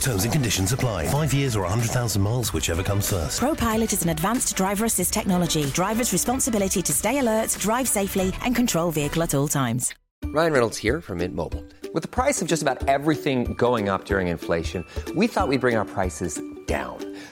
Terms and conditions apply. Five years or 100,000 miles, whichever comes first. ProPilot is an advanced driver assist technology. Driver's responsibility to stay alert, drive safely, and control vehicle at all times. Ryan Reynolds here from Mint Mobile. With the price of just about everything going up during inflation, we thought we'd bring our prices down.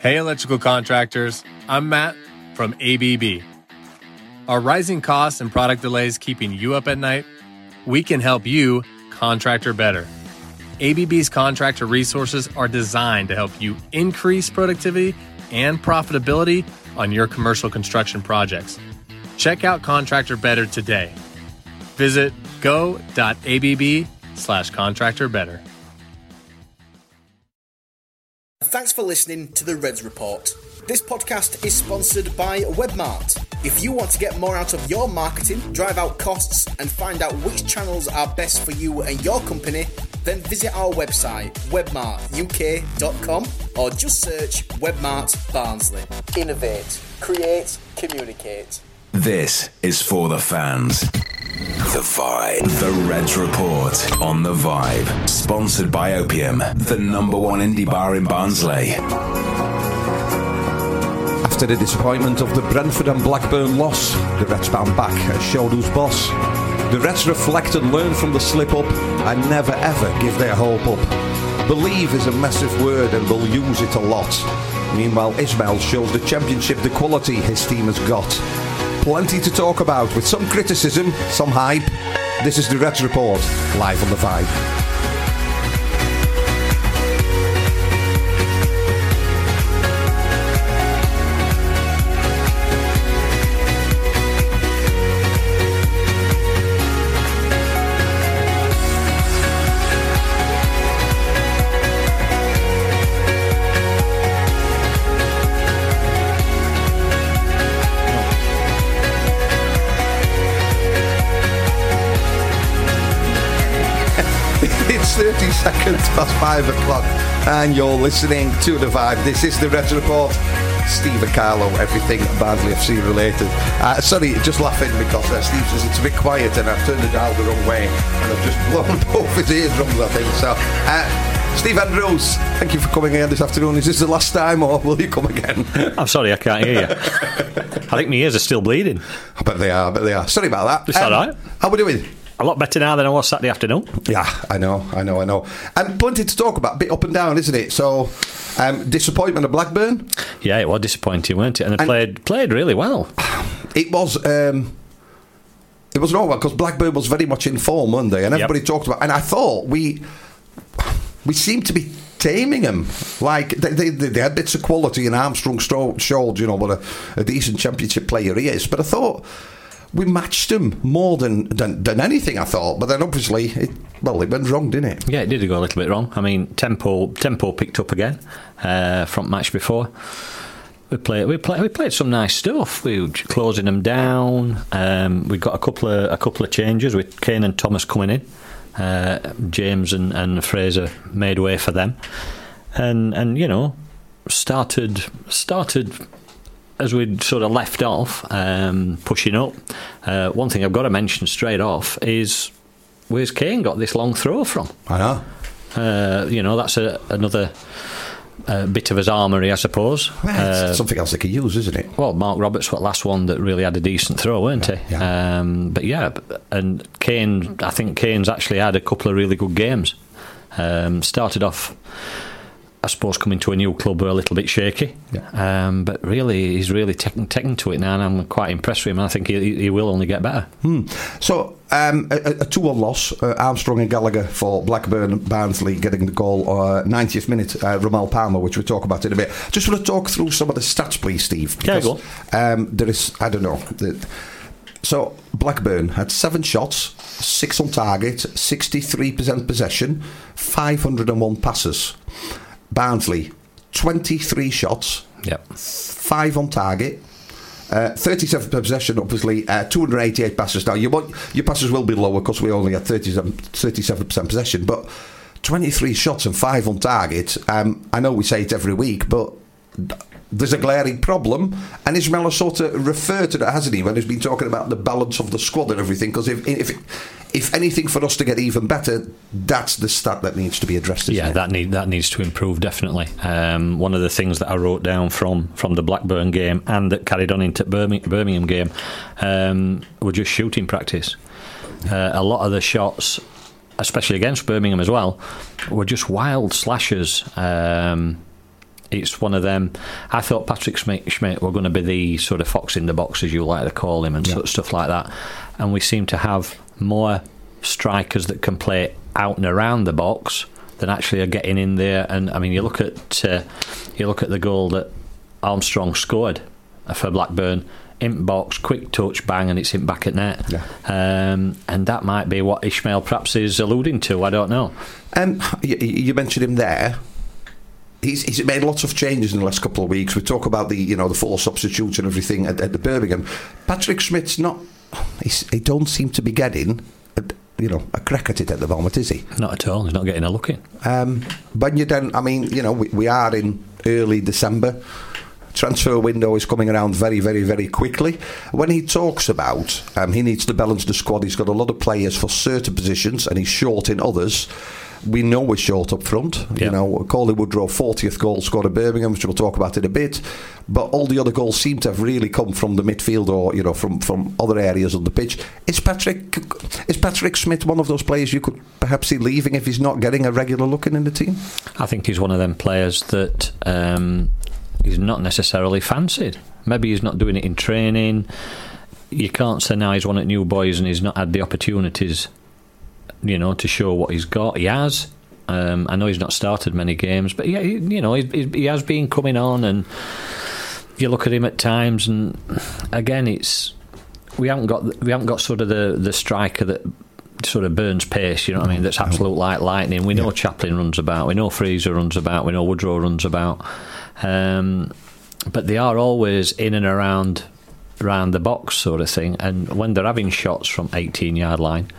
Hey, electrical contractors. I'm Matt from ABB. Are rising costs and product delays keeping you up at night? We can help you contractor better. ABB's contractor resources are designed to help you increase productivity and profitability on your commercial construction projects. Check out Contractor Better today. Visit go.abb slash contractor better. Thanks for listening to the Reds Report. This podcast is sponsored by Webmart. If you want to get more out of your marketing, drive out costs, and find out which channels are best for you and your company, then visit our website, webmartuk.com, or just search Webmart Barnsley. Innovate, create, communicate. This is for the fans. The Vibe. The Reds Report on The Vibe. Sponsored by Opium, the number one indie bar in Barnsley. After the disappointment of the Brentford and Blackburn loss, the Reds bound back and showed boss. The Reds reflect and learn from the slip up and never ever give their hope up. Believe is a massive word and they'll use it a lot. Meanwhile, Ismaël shows the championship the quality his team has got. Plenty to talk about with some criticism, some hype. This is the Reds Report, live on the Vibe. It's 30 seconds past 5 o'clock, and you're listening to The Vibe. This is the Reds Report. Steve and Carlo, everything Barnsley FC related. Uh, sorry, just laughing because uh, Steve says it's a bit quiet and I've turned the dial the wrong way and I've just blown both his eardrums, I think. So, uh, Steve Andrews, thank you for coming here this afternoon. Is this the last time or will you come again? I'm sorry, I can't hear you. I think my ears are still bleeding. I bet they are, I bet they are. Sorry about that. It's all right. How are we doing? A lot better now than I was Saturday afternoon. Yeah, I know, I know, I know. And plenty to talk about, a bit up and down, isn't it? So, um, disappointment of Blackburn. Yeah, it was disappointing, weren't it? And they played played really well. It was. Um, it was normal because Blackburn was very much in form, weren't they? And everybody talked about. And I thought we we seemed to be taming them. Like they, they, they had bits of quality, and Armstrong stro- showed, you know, what a, a decent championship player he is. But I thought we matched them more than, than than anything. I thought, but then obviously, it, well, it went wrong, didn't it? Yeah, it did go a little bit wrong. I mean, tempo tempo picked up again uh, from match before. We played we played we played some nice stuff. We were closing them down. Um, we got a couple of a couple of changes with Kane and Thomas coming in. Uh, James and, and Frieser made way for them, and and you know started started as we'd sort of left off, um, pushing up. Uh, one thing I've got to mention straight off is where's Kane got this long throw from? I know. Uh, you know, that's a, another a bit of his armoury, I suppose. Well, it's something else they could use, isn't it? Well, Mark Roberts was the last one that really had a decent throw, weren't he? Um, but yeah, and Kane, I think Kane's actually had a couple of really good games. Um, started off, I suppose, coming to a new club were a little bit shaky. Um, but really, he's really taken, taken to it now, and I'm quite impressed with him. And I think he, he will only get better. Hmm. So, um, a, a 2 1 loss. Uh, Armstrong and Gallagher for Blackburn Barnsley getting the goal, uh, 90th minute. Uh, Romal Palmer, which we'll talk about in a bit. Just want to talk through some of the stats, please, Steve. Yeah, go um, there is, I don't know. The, so, Blackburn had seven shots, six on target, 63% possession, 501 passes. Barnsley, 23 shots, Yep. five on target. Uh, 37 possession, obviously, uh, 288 passes. Now, you want, your passes will be lower because we only had 37, 37% possession, but 23 shots and five on target. Um, I know we say it every week, but there's a glaring problem, and Ismaël has sort of referred to that, hasn't he, when he's been talking about the balance of the squad and everything? Because if, if if anything for us to get even better, that's the stat that needs to be addressed. Yeah, it? that need that needs to improve definitely. Um, one of the things that I wrote down from from the Blackburn game and that carried on into Birmingham, Birmingham game um, were just shooting practice. Uh, a lot of the shots, especially against Birmingham as well, were just wild slashes. Um, it's one of them. I thought Patrick Schmidt, Schmidt were going to be the sort of fox in the box, as you like to call him, and Yeah. sort of stuff like that. And we seem to have more strikers that can play out and around the box than actually are getting in there. And I mean, you look at uh, you look at the goal that Armstrong scored for Blackburn. In box, quick touch, bang, and it's in back at net. Um, and that might be what Ishmael perhaps is alluding to. I don't know. Um, you, you mentioned him there. He's, he's made lots of changes in the last couple of weeks. We talk about the you know the four substitutes and everything at, at the Birmingham. Patrick Schmidt's not. He don't seem to be getting. A, you know, a crack at it at the moment, is he? Not at all. He's not getting a look in. Um, but you then, I mean, you know, we, we are in early December. Transfer window is coming around very, very, very quickly. When he talks about um, he needs to balance the squad, he's got a lot of players for certain positions and he's short in others. We know we're short up front. You know, Cauley Woodrow, 40th goal scored at Birmingham, which we'll talk about in a bit. But all the other goals seem to have really come from the midfield or, you know, from, from other areas of the pitch. Is Patrick is Patrick Schmidt one of those players you could perhaps see leaving if he's not getting a regular look in, in the team? I think he's one of them players that um, he's not necessarily fancied. Maybe he's not doing it in training. You can't say now he's one at New Boys and he's not had the opportunities, you know, to show what he's got. He has. Um, I know he's not started many games, but yeah, he, you know, he, he has been coming on, and you look at him at times, and again, it's we haven't got we haven't got sort of the the striker that sort of burns pace. You know what I mean? That's absolute like lightning. We know Chaplin runs about. We know Frieser runs about. We know Woodrow runs about. Um, but they are always in and around around the box sort of thing. And when they're having shots from 18 yard line,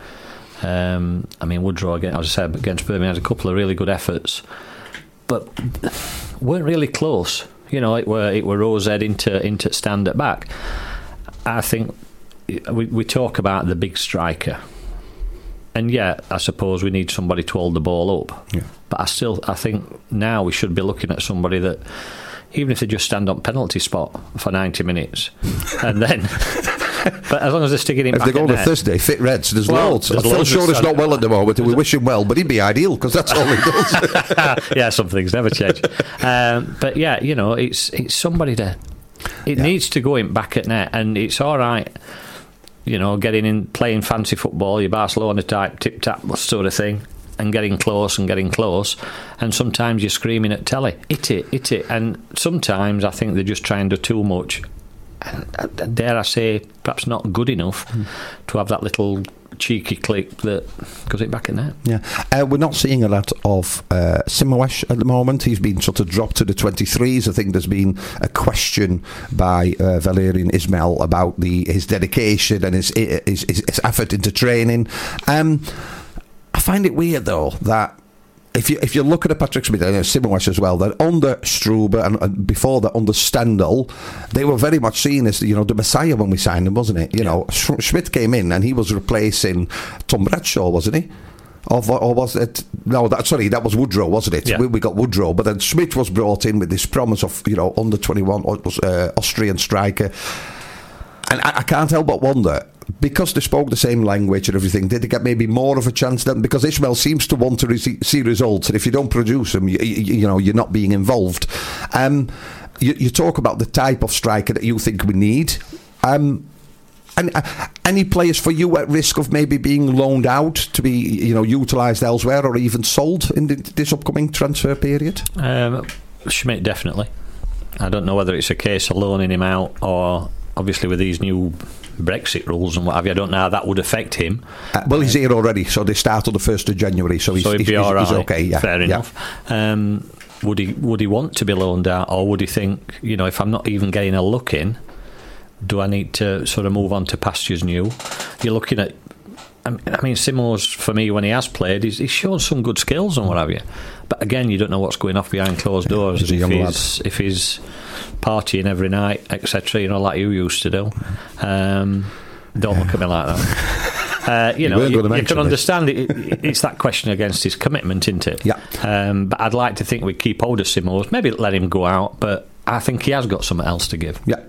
um, I mean Woodrow again, as I said against Birmingham had a couple of really good efforts, but weren't really close. You know, it were it were Rosehead into into stand at back. I think we we talk about the big striker, and yeah, I suppose we need somebody to hold the ball up. Yeah. But I still I think now we should be looking at somebody that. Even if they just stand on penalty spot for ninety minutes, and then, but as long as they're sticking in back. If they go to Thursday, fit Reds, there's Well, loads. there's of Shorter's not well at the moment, and we wish him well, but he'd be ideal because that's all he does. yeah, some things never change. Um, but yeah, you know, it's it's somebody that it needs to go in back at net, and it's all right. You know, getting in, playing fancy football, your Barcelona type tip tap sort of thing, and getting close and getting close. And sometimes you're screaming at telly, hit it, hit it. And sometimes I think they're just trying to do too much. Dare I say, perhaps not good enough to have that little cheeky click that goes it back in there. Yeah, uh, we're not seeing a lot of uh, Simões at the moment. He's been sort of dropped to the 23s. I think there's been a question by uh, Valérien Ismaël about the his dedication and his his, his, his effort into training. Um, I find it weird though that. If you if you look at a Patrick Schmidt and Simões as well, that under Struber and, and before that under Stendel, they were very much seen as you know the messiah when we signed him, wasn't it? You know, Sch- Schmidt came in and he was replacing Tom Bradshaw, wasn't he? Of, or was it? No, that sorry, that was Woodrow, wasn't it? Yeah. We, we got Woodrow, but then Schmidt was brought in with this promise of you know under twenty one uh, Austrian striker, and I, I can't help but wonder because they spoke the same language and everything. Did they get maybe more of a chance then? Because Ishmael seems to want to see results, and if you don't produce them, you, you, you know you're not being involved. Um, you, you talk about the type of striker that you think we need. Um, and uh, any players for you at risk of maybe being loaned out to be, you know, utilised elsewhere or even sold in the, this upcoming transfer period? Um, Schmidt definitely. I don't know whether it's a case of loaning him out or obviously with these new Brexit rules and what have you. I don't know how that would affect him. Uh, well, he's here already, so they start on the first of January, so he's, so he'd be he's- all right. he's okay. Yeah, fair yeah. enough. Um, would he would he want to be loaned out, or would he think, you know, if I'm not even getting a look in, do I need to sort of move on to pastures new? You're looking at. I mean- I Simões for me when he has played, he's, he's shown some good skills and what have you. But again, you don't know what's going off behind closed doors. he's a and young if lad. he's if he's partying every night, etc. You know, like you used to do. Um, don't look at me like that. Uh, you You know, you, you can understand it, it. It's that question against his commitment, isn't it? Yeah. Um, but I'd like to think we'd keep hold of Simões, maybe let him go out, but I think he has got something else to give. Yeah.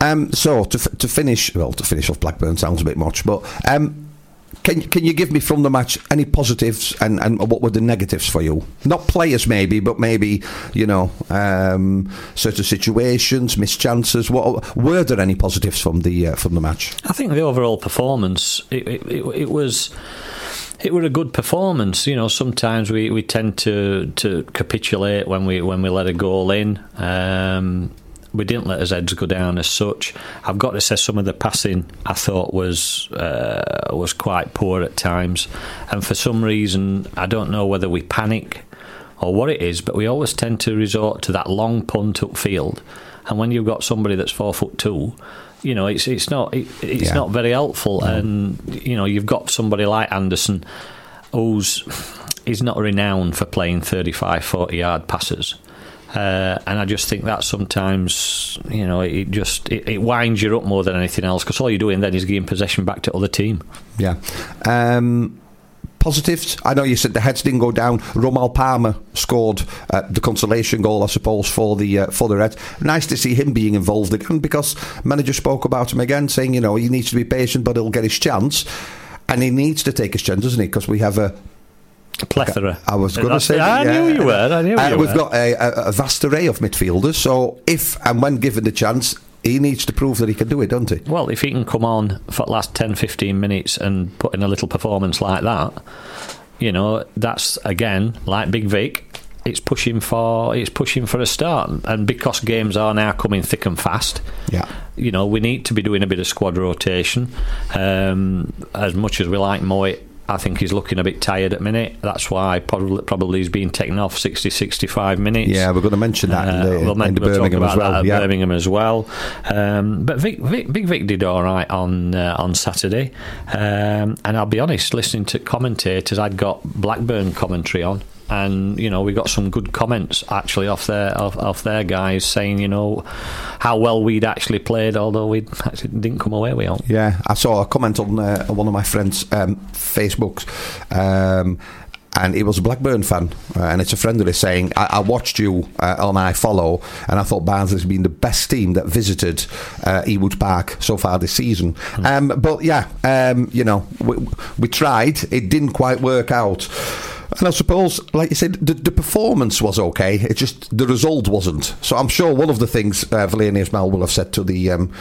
Um, so to, f- to finish, well, to finish off Blackburn sounds a bit much, but um, can can you give me from the match any positives and, and what were the negatives for you? Not players, maybe, but maybe you know um, certain situations, missed chances. What were there any positives from the uh, from the match? I think the overall performance, it, it, it, it was. It was a good performance, you know. Sometimes we, we tend to, to capitulate when we when we let a goal in. Um, we didn't let his heads go down as such. I've got to say some of the passing I thought was uh, was quite poor at times, and for some reason I don't know whether we panic or what it is, but we always tend to resort to that long punt upfield. And when you've got somebody that's four foot two, you know it's it's not it, it's Yeah. not very helpful. And you know you've got somebody like Andersen, who's he's not renowned for playing 35, 40 yard passes. Uh, and I just think that sometimes, you know, it just it, it winds you up more than anything else because all you're doing then is giving possession back to other team. Yeah. Um, positives. I know you said the heads didn't go down. Romal Palmer scored uh, the consolation goal, I suppose, for the uh, for the Reds. Nice to see him being involved again because manager spoke about him again, saying you know he needs to be patient, but he'll get his chance. And he needs to take his chance, doesn't he? Because we have a Plethora. I was going to say. I yeah. knew you were. I knew Uh, you We've were. got a, a, vast array of midfielders. So if and when given the chance, he needs to prove that he can do it, doesn't he? Well, if he can come on for the last 10, 15 minutes and put in a little performance like that, you know, that's again like Big Vic. It's pushing for it's pushing for a start, and because games are now coming thick and fast, Yeah. you know, we need to be doing a bit of squad rotation. Um, as much as we like Moy, I think he's looking a bit tired at minute. That's why probably probably he's been taken off 60, 65 minutes. Yeah, we're going to mention that in the, Uh, we'll, in men- the we'll talk Birmingham as well. yeah. Birmingham as well. Um, but Vic, Vic, Big Vic did all right on uh, on Saturday, um, and I'll be honest, listening to commentators, I'd got Blackburn commentary on. And you know we got some good comments actually off their off, off their guys saying you know how well we'd actually played, although we actually didn't come away with it. Yeah, I saw a comment on, uh, one of my friends' um, Facebooks. Um, and he was a Blackburn fan, uh, and it's a friend of his saying, I, I watched you uh, on iFollow, and I thought Barnsley's been the best team that visited uh, Ewood Park so far this season. Um, but yeah, um, you know, we, we tried, it didn't quite work out. And I suppose, like you said, the, the performance was okay. It just the result wasn't. So I'm sure one of the things uh, Valérien Ismaël will have said to the um,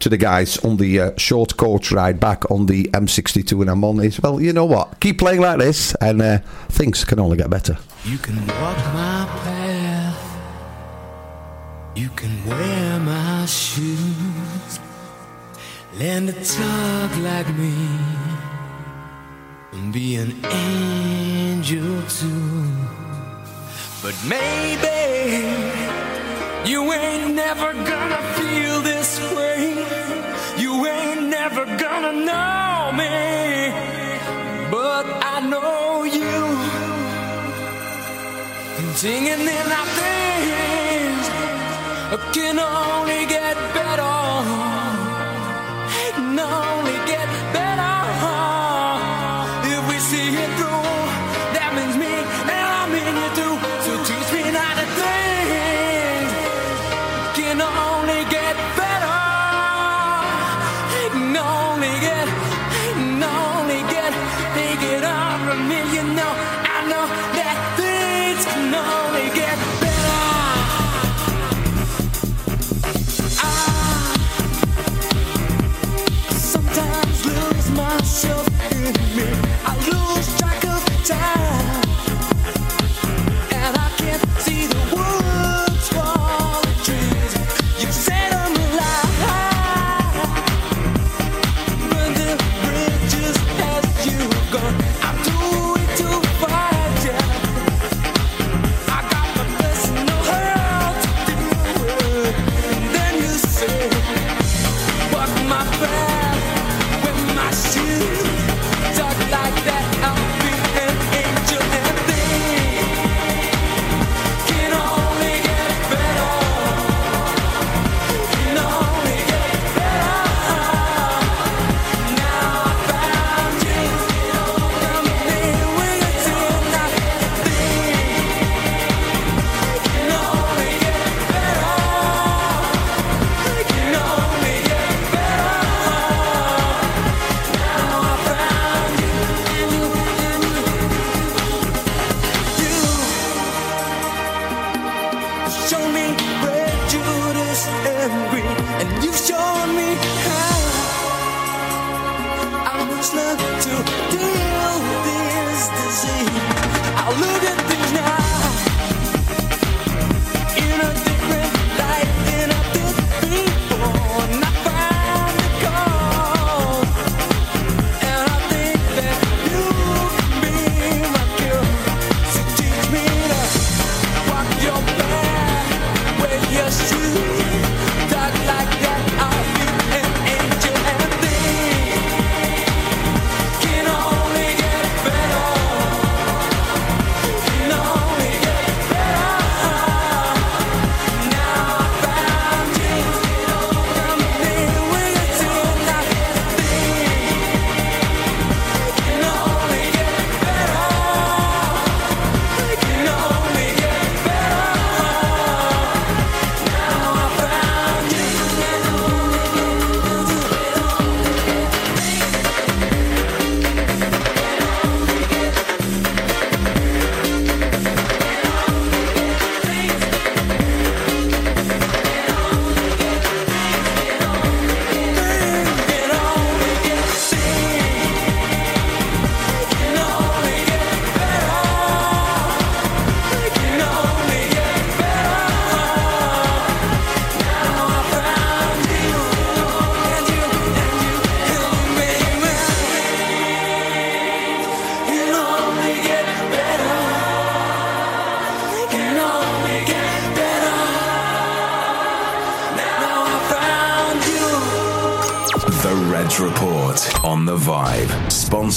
to the guys on the uh, short coach ride back on the M62 and M1 is, well, you know what? Keep playing like this, and uh, things can only get better. You can walk my path. You can wear my shoes. Learn to talk like me. Be an angel too. But maybe you ain't never gonna feel this way. You ain't never gonna know me. But I know you. And singing in our things can only get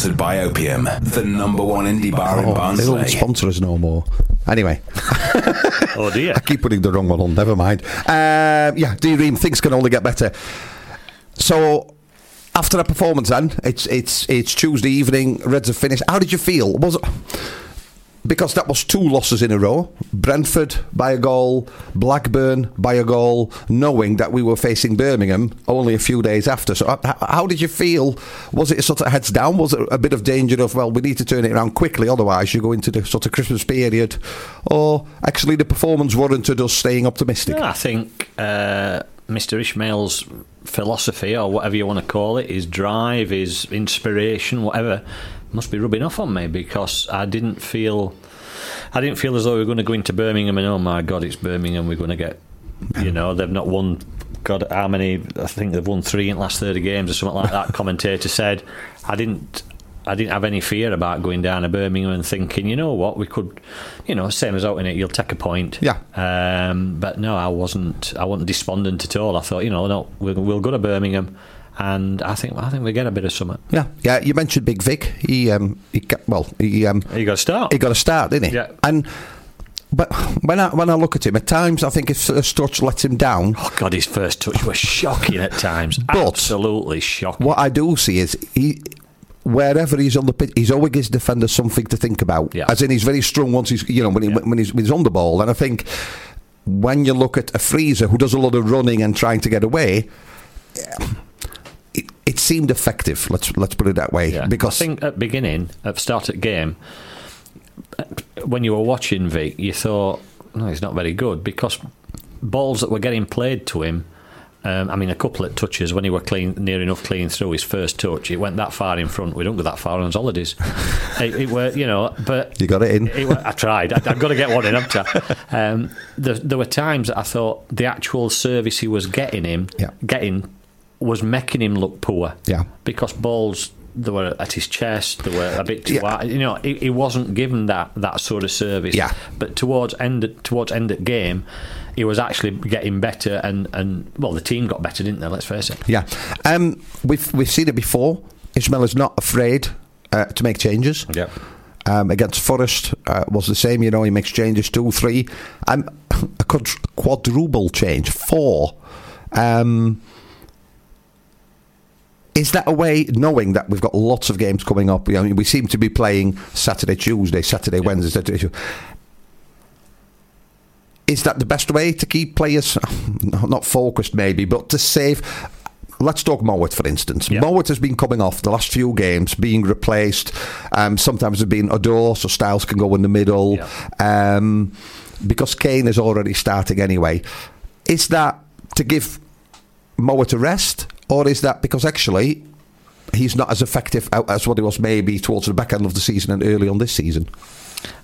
Sponsored by Opium, the number one indie bar in Oh, they don't sponsor us no more. Anyway. oh dear. I keep putting the wrong one on, never mind. Um, yeah, Dream, things can only get better. So, after a performance then, it's it's it's Tuesday evening, Reds have finished. How did you feel? Was it, because that was two losses in a row. Brentford by a goal, Blackburn by a goal, knowing that we were facing Birmingham only a few days after. So, how did you feel? Was it a sort of heads down? Was it a bit of danger of, well, we need to turn it around quickly, otherwise you go into the sort of Christmas period? Or actually the performance warranted us staying optimistic? I think uh, Mr. Ishmael's philosophy, or whatever you want to call it, his drive, his inspiration, whatever, must be rubbing off on me because I didn't feel. I didn't feel as though we were going to go into Birmingham and oh my god, it's Birmingham. We're going to get, you know, they've not won. God, how many? I think they've won three in the last thirty games or something like that. Commentator said, I didn't. I didn't have any fear about going down to Birmingham and thinking, you know what, we could, you know, same as out in it, you'll take a point. Yeah. Um, but no, I wasn't. I wasn't despondent at all. I thought, you know, no, we'll, we'll go to Birmingham, and I think I think we get a bit of something. Yeah, yeah. You mentioned Big Vic. He, um, he well, he, um, he got a start. He got a start, didn't he? Yeah. And but when I when I look at him, at times I think his first touch lets him down. Oh God, his first touch was shocking at times. But- Absolutely shocking. What I do see is he. Wherever he's on the pitch, he's always gives defenders something to think about. Yeah. As in, he's very strong once he's, you know, when, he, when, he's, when he's on the ball. And I think when you look at a Frieser who does a lot of running and trying to get away, it, it seemed effective. Let's let's put it that way. Yeah. Because I think at beginning, at start of the game, when you were watching Vic, you thought, no, he's not very good because balls that were getting played to him. Um, I mean, a couple of touches when he were clean, near enough clean through his first touch. It went that far in front. We don't go that far on his holidays. it, it were, you know, but you got it in. it were, I tried. I, I've got to get one in, haven't I? Um, there, there were times that I thought the actual service he was getting him, Yeah. getting, was making him look poor. Yeah. Because balls they were at his chest, they were a bit too Yeah. wide. You know, he, he wasn't given that, that sort of service. Yeah. But towards end towards end of game, he was actually getting better, and, and well, the team got better, didn't they? Let's face it. Yeah, um, we've we've seen it before. Ishmael is not afraid uh, to make changes. Yeah. Um, against Forest uh, was the same. You know, he makes changes two, three, um, a quadruple change, four. Um, is that a way, knowing that we've got lots of games coming up? You know, we seem to be playing Saturday, Tuesday, Saturday, Wednesday. Saturday, Tuesday. Is that the best way to keep players not focused, maybe, but to save? Let's talk Mowatt, for instance. Mowatt has been coming off the last few games, being replaced. Um, sometimes it's been Oduor, so Styles can go in the middle. Um, because Kane is already starting anyway. Is that to give Mowatt a rest, or is that because actually he's not as effective as what he was maybe towards the back end of the season and early on this season?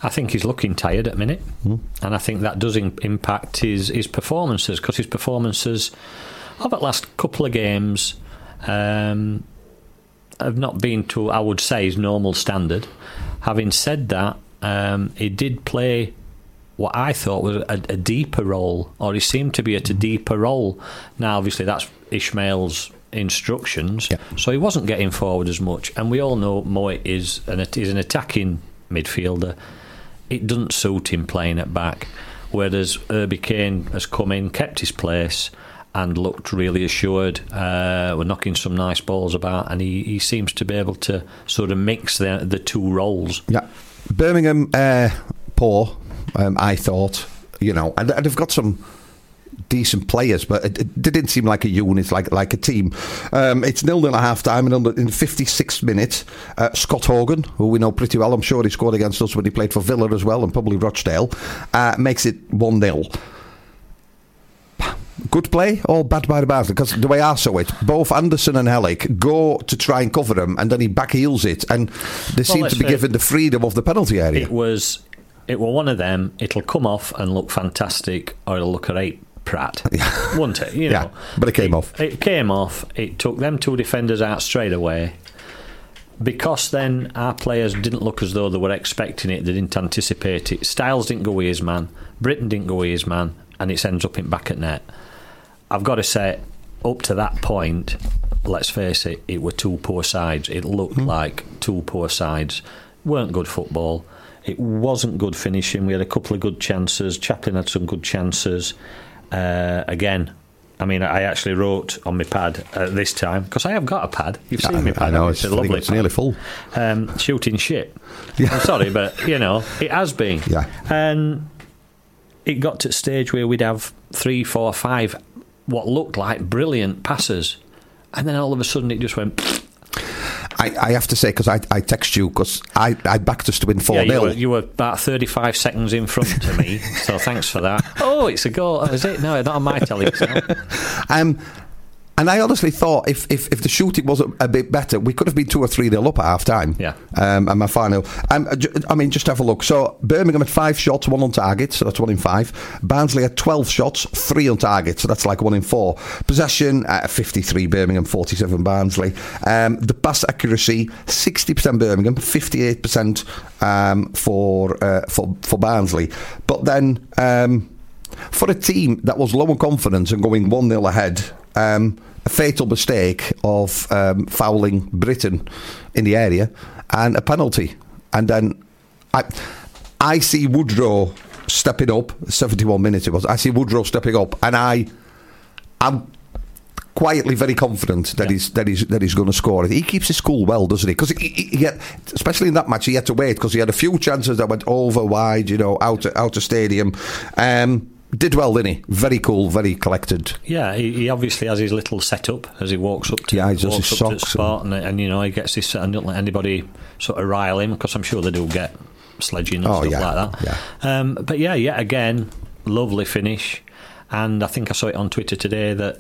I think he's looking tired at the minute, and I think that does im- impact his his performances because his performances of the last couple of games um, have not been to I would say his normal standard. Having said that, um, he did play what I thought was a, a deeper role, or he seemed to be at a deeper role. Now, obviously, that's Ishmael's instructions, so he wasn't getting forward as much. And we all know Moy is an is an attacking midfielder. It doesn't suit him playing at back. Whereas Herbie Kane has come in, kept his place, and looked really assured. Uh, we're knocking some nice balls about, and he, he seems to be able to sort of mix the the two roles. Yeah, Birmingham uh, poor. Um, I thought, you know, and, and they've got some decent players, but it, it didn't seem like a unit, like like a team. Um, it's nil nil at half time, and in the 56th minute, uh, Scott Hogan, who we know pretty well, I'm sure he scored against us when he played for Villa as well, and probably Rochdale, uh, makes it 1 0. Good play or bad by the Barnsley? Because the way I saw it, both Andersen and Helik go to try and cover him, and then he back heels it, and they seem to be given the freedom of the penalty area. It was it were one of them. It'll come off and look fantastic, or it'll look a right prat, won't it? You Yeah, know, but it came off. It came off. It took them two defenders out straight away. Because then our players didn't look as though they were expecting it, they didn't anticipate it. Styles didn't go with his man, Brittain didn't go with his man, and it ends up in back at net. I've got to say, up to that point, let's face it, it were two poor sides. It looked hmm. like two poor sides. weren't good football. It wasn't good finishing. We had a couple of good chances. Chaplin had some good chances. Uh, again, I mean, I actually wrote on my pad uh, this time because I have got a pad. You've seen I- my I pad. know, haven't it's a lovely. it's pad. nearly full. Um, shooting shit. I'm sorry, but you know it has been. Yeah. And it got to a stage where we'd have three, four, five, what looked like brilliant passes, and then all of a sudden it just went. I, I have to say because I, I text you because I, I backed us to win four Yeah, you 0 were, you were about 35 seconds in front to me, so thanks for that. Oh, it's a goal. Oh, is it? No, not on my telly. Um, and I honestly thought if, if, if the shooting was a, bit better, we could have been two or three nil up at half time. Yeah. Um, and my final. Um, I mean, just have a look. So Birmingham had five shots, one on target, so that's one in five. Barnsley had 12 shots, three on target, so that's like one in four. Possession at 53 Birmingham, 47 Barnsley. Um, the pass accuracy 60% Birmingham, 58% um, for, uh, for for Barnsley. But then. For a team that was low on confidence and going 1 0 ahead, um, a fatal mistake of um, fouling Brittain in the area and a penalty. And then I, I see Woodrow stepping up, 71 minutes it was. I see Woodrow stepping up, and I, I'm quietly very confident that he's that he's that he's going to score. He keeps his cool well, doesn't he? Because he, he, he had, especially in that match, he had to wait because he had a few chances that went over wide, you know, out out of stadium. Um, did well, didn't he? Very cool, very collected. Yeah, he, he obviously has his little setup as he walks up to, Yeah, he does his up to the socks spot, and, and, you know he gets this, and don't let anybody sort of rile him because I'm sure they do get sledging and Oh, stuff yeah, like that. Um, but yeah, yet again, lovely finish, and I think I saw it on Twitter today that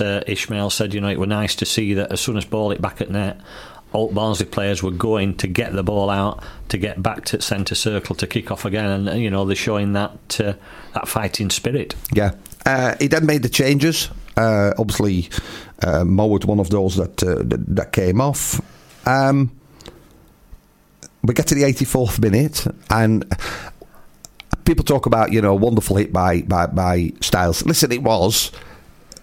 uh, Ishmael said, you know, it were nice to see that as soon as ball it back at net. Alt Barnsley players were going to get the ball out to get back to centre circle to kick off again, and you know they're showing that uh, that fighting spirit. Yeah. Uh, he then made the changes. Uh, obviously, uh, Mowatt, one of those that, uh, that that came off. Um, we get to the 84th minute, and people talk about you know wonderful hit by by, by Styles. Listen, it was,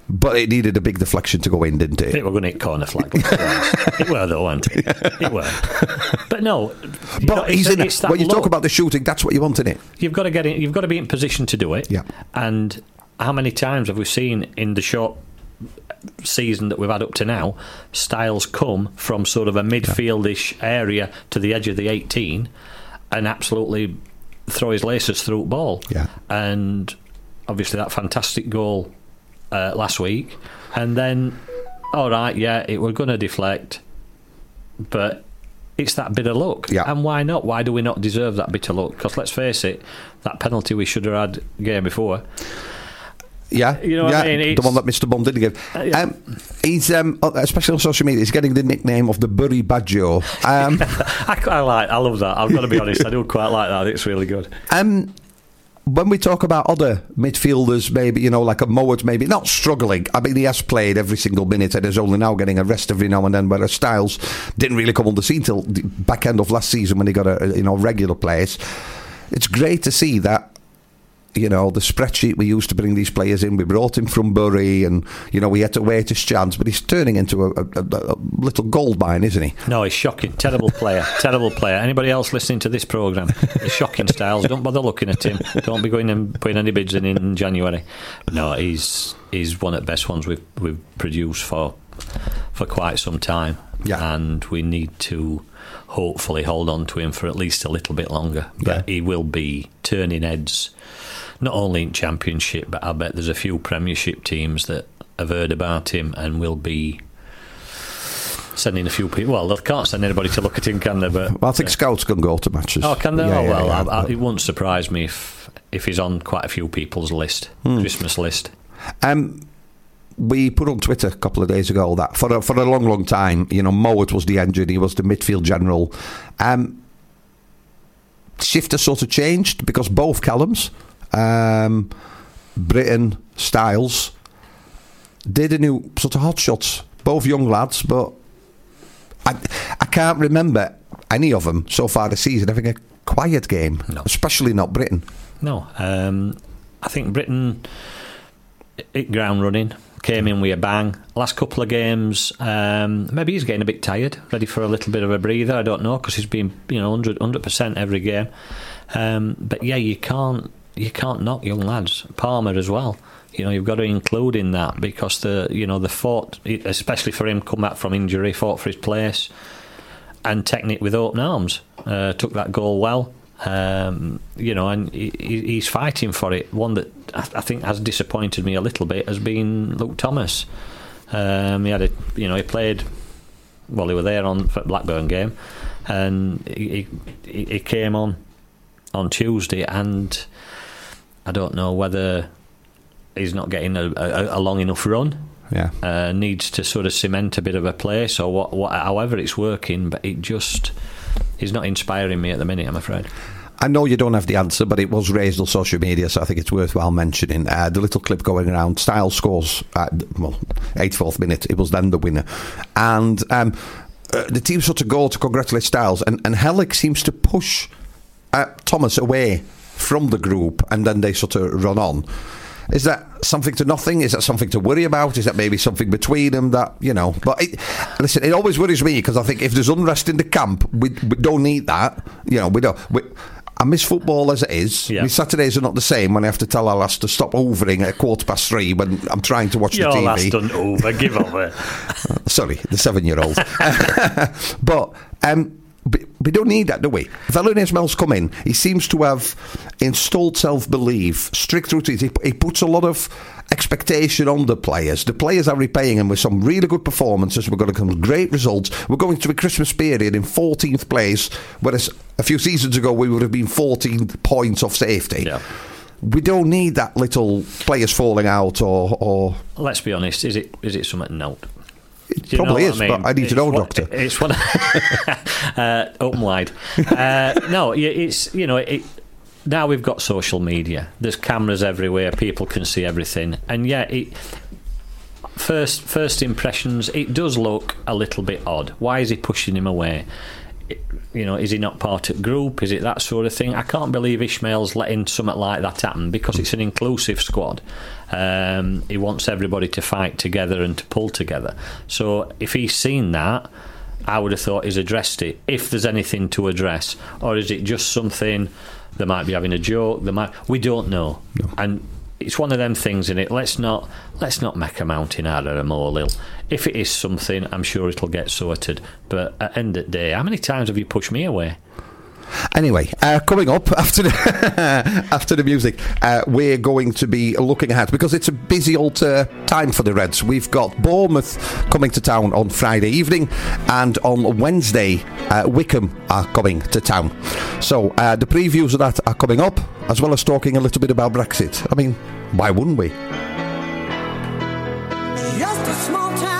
but it needed a big deflection to go in, didn't it? It were going to hit corner flag. it were though, wasn't it? It were. But no, But he's in it. it's When you talk about the shooting, that's what you want in it. You've got to get in, you've got to be in position to do it. Yeah. And how many times have we seen in the short season that we've had up to now, Styles come from sort of a midfieldish area to the edge of the 18 and absolutely throw his laces through the ball. Yeah. And obviously that fantastic goal uh, last week, and then all right, yeah, it we're going to deflect, but it's that bit of luck. Yeah. And why not? Why do we not deserve that bit of luck? Because let's face it, that penalty we should have had game before. Yeah, You know what yeah, I mean? the one that Mr. Bond didn't give. Uh, yeah. um, he's um, especially on social media. He's getting the nickname of the Bury Badger. Um, I, I like, I love that. I've got to be honest, I do quite like that. It's really good. um, when we talk about other midfielders, maybe you know, like a Mowatt, maybe not struggling. I mean, he has played every single minute and is only now getting a rest every now and then. Whereas Styles didn't really come on the scene till the back end of last season when he got a you know regular place. It's great to see that you know, the spreadsheet we used to bring these players in, we brought him from Bury and, you know, we had to wait his chance, but he's turning into a, a, a, little gold mine, isn't he? No, he's shocking. Terrible player. Terrible player. Anybody else listening to this programme? Shocking styles. Don't bother looking at him. Don't be going and putting any bids in in January. No, he's he's one of the best ones we've we've produced for for quite some time. Yeah. And we need to hopefully hold on to him for at least a little bit longer. But Yeah. he will be turning heads not only in championship, but I bet there's a few premiership teams that have heard about him and will be sending a few people. Well, they can't send anybody to look at him, can they? But Well, I think scouts can go to matches. oh, can they? Yeah, oh, yeah, well. I, I, it wouldn't surprise me if if he's on quite a few people's list, Hmm. Christmas list. Um, we put on Twitter a couple of days ago that for a, for a long, long time, you know, Mowatt was the engine, he was the midfield general. Um, shift has sort of changed because both Callums, um, Brittain, Styles, did a new sort of hot shots. Both young lads, but I, I can't remember any of them so far this season having a quiet game, No. especially not Brittain. No, um, I think Brittain hit ground running. Came in with a bang. Last couple of games, um, maybe he's getting a bit tired, ready for a little bit of a breather. I don't know because he's been, you know, 100 percent every game. Um, but yeah, you can't you can't knock young lads. Palmer as well. You know, you've got to include in that because the you know the fought, especially for him, come back from injury, fought for his place, and technique with open arms. Uh, took that goal well. Um, you know, and he, he- he's fighting for it. One that I, think has disappointed me a little bit has been Luke Thomas. Um, he had a, you know, he played. Well, he were there on for Blackburn game, and he, he, he came on on Tuesday, and I don't know whether he's not getting a, a, a long enough run Yeah. uh, needs to sort of cement a bit of a place or what, what, however it's working, but it just is not inspiring me at the minute. I'm afraid. I know you don't have the answer, but it was raised on social media, so I think it's worthwhile mentioning. Uh, the little clip going around, Styles scores at, well, 84th minute. It was then the winner. And um, uh, the team sort of go to congratulate Styles, and, and Helik seems to push uh, Thomas away from the group, and then they sort of run on. Is that something to nothing? Is that something to worry about? Is that maybe something between them that, you know? But it, listen, it always worries me because I think if there's unrest in the camp, we, we don't need that. You know, we don't. We, I miss football as it is. Yeah. My Saturdays are not the same when I have to tell our lass to stop overing at quarter past three when I'm trying to watch Your the TV. last done over. Give over. Sorry, the seven year old. but um, We don't need that, do we? Valérien Ismaël's come in. He seems to have installed self-belief, strict routines. He, he puts a lot of expectation on the players. The players are repaying him with some really good performances. We're going to come great results. We're going to a Christmas period in 14th place, whereas a few seasons ago we would have been 14 points off safety. We don't need that little players falling out or, or Let's be honest. Is it is it something note? It you probably is, I but? I need to It's know, one- Doctor. It's one. uh, open wide. Uh, no, it's you know it. Now we've got social media. There's cameras everywhere. People can see everything, and yeah, it. First, first impressions. It does look a little bit odd. Why is he pushing him away? You know, is he not part of group? Is it that sort of thing? I can't believe Ismaël's letting something like that happen because it's an inclusive squad. Um, he wants everybody to fight together and to pull together. So if he's seen that, I would have thought he's addressed it. If there's anything to address, or is it just something they might be having a joke? They might. We don't know. And it's one of them things in it. Let's not let's not make a mountain out of a molehill. If it is something, I'm sure it'll get sorted. But at end of the day, how many times have you pushed me away? Anyway, uh, coming up after the after the music, uh, we're going to be looking ahead because it's a busy old uh, time for the Reds. We've got Bournemouth coming to town on Friday evening, and on Wednesday, uh, Wycombe are coming to town. So uh, the previews of that are coming up, as well as talking a little bit about Brexit. I mean, why wouldn't we? Just a small town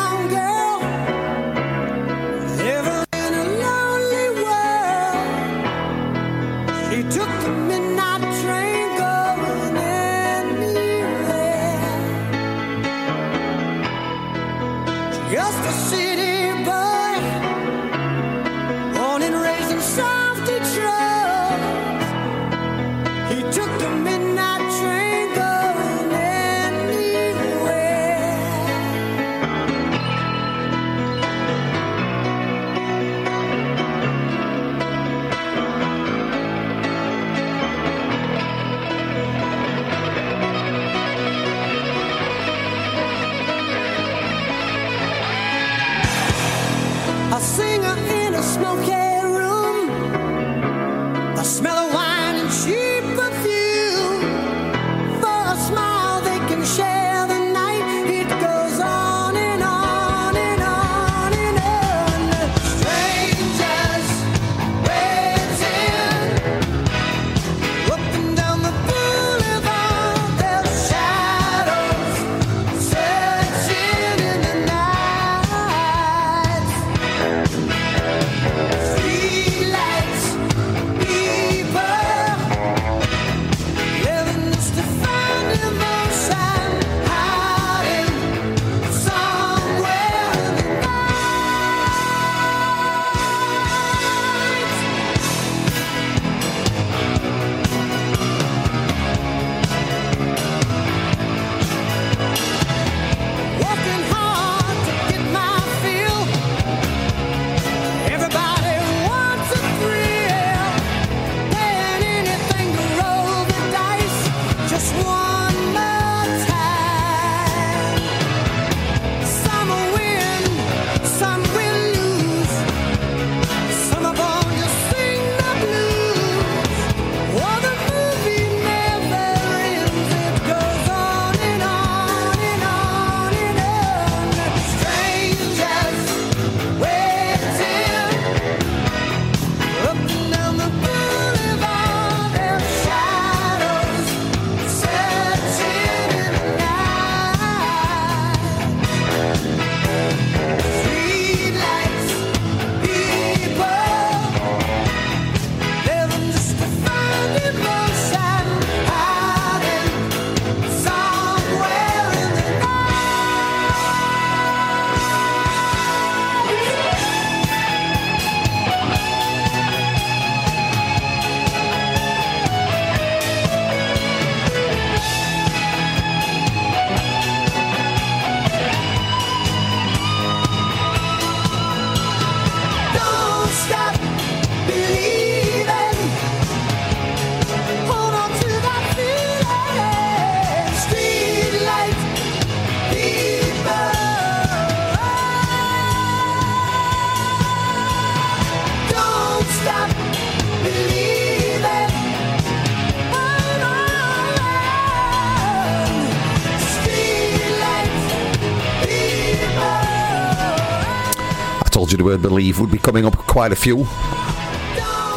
using the word believe would be coming up quite a few.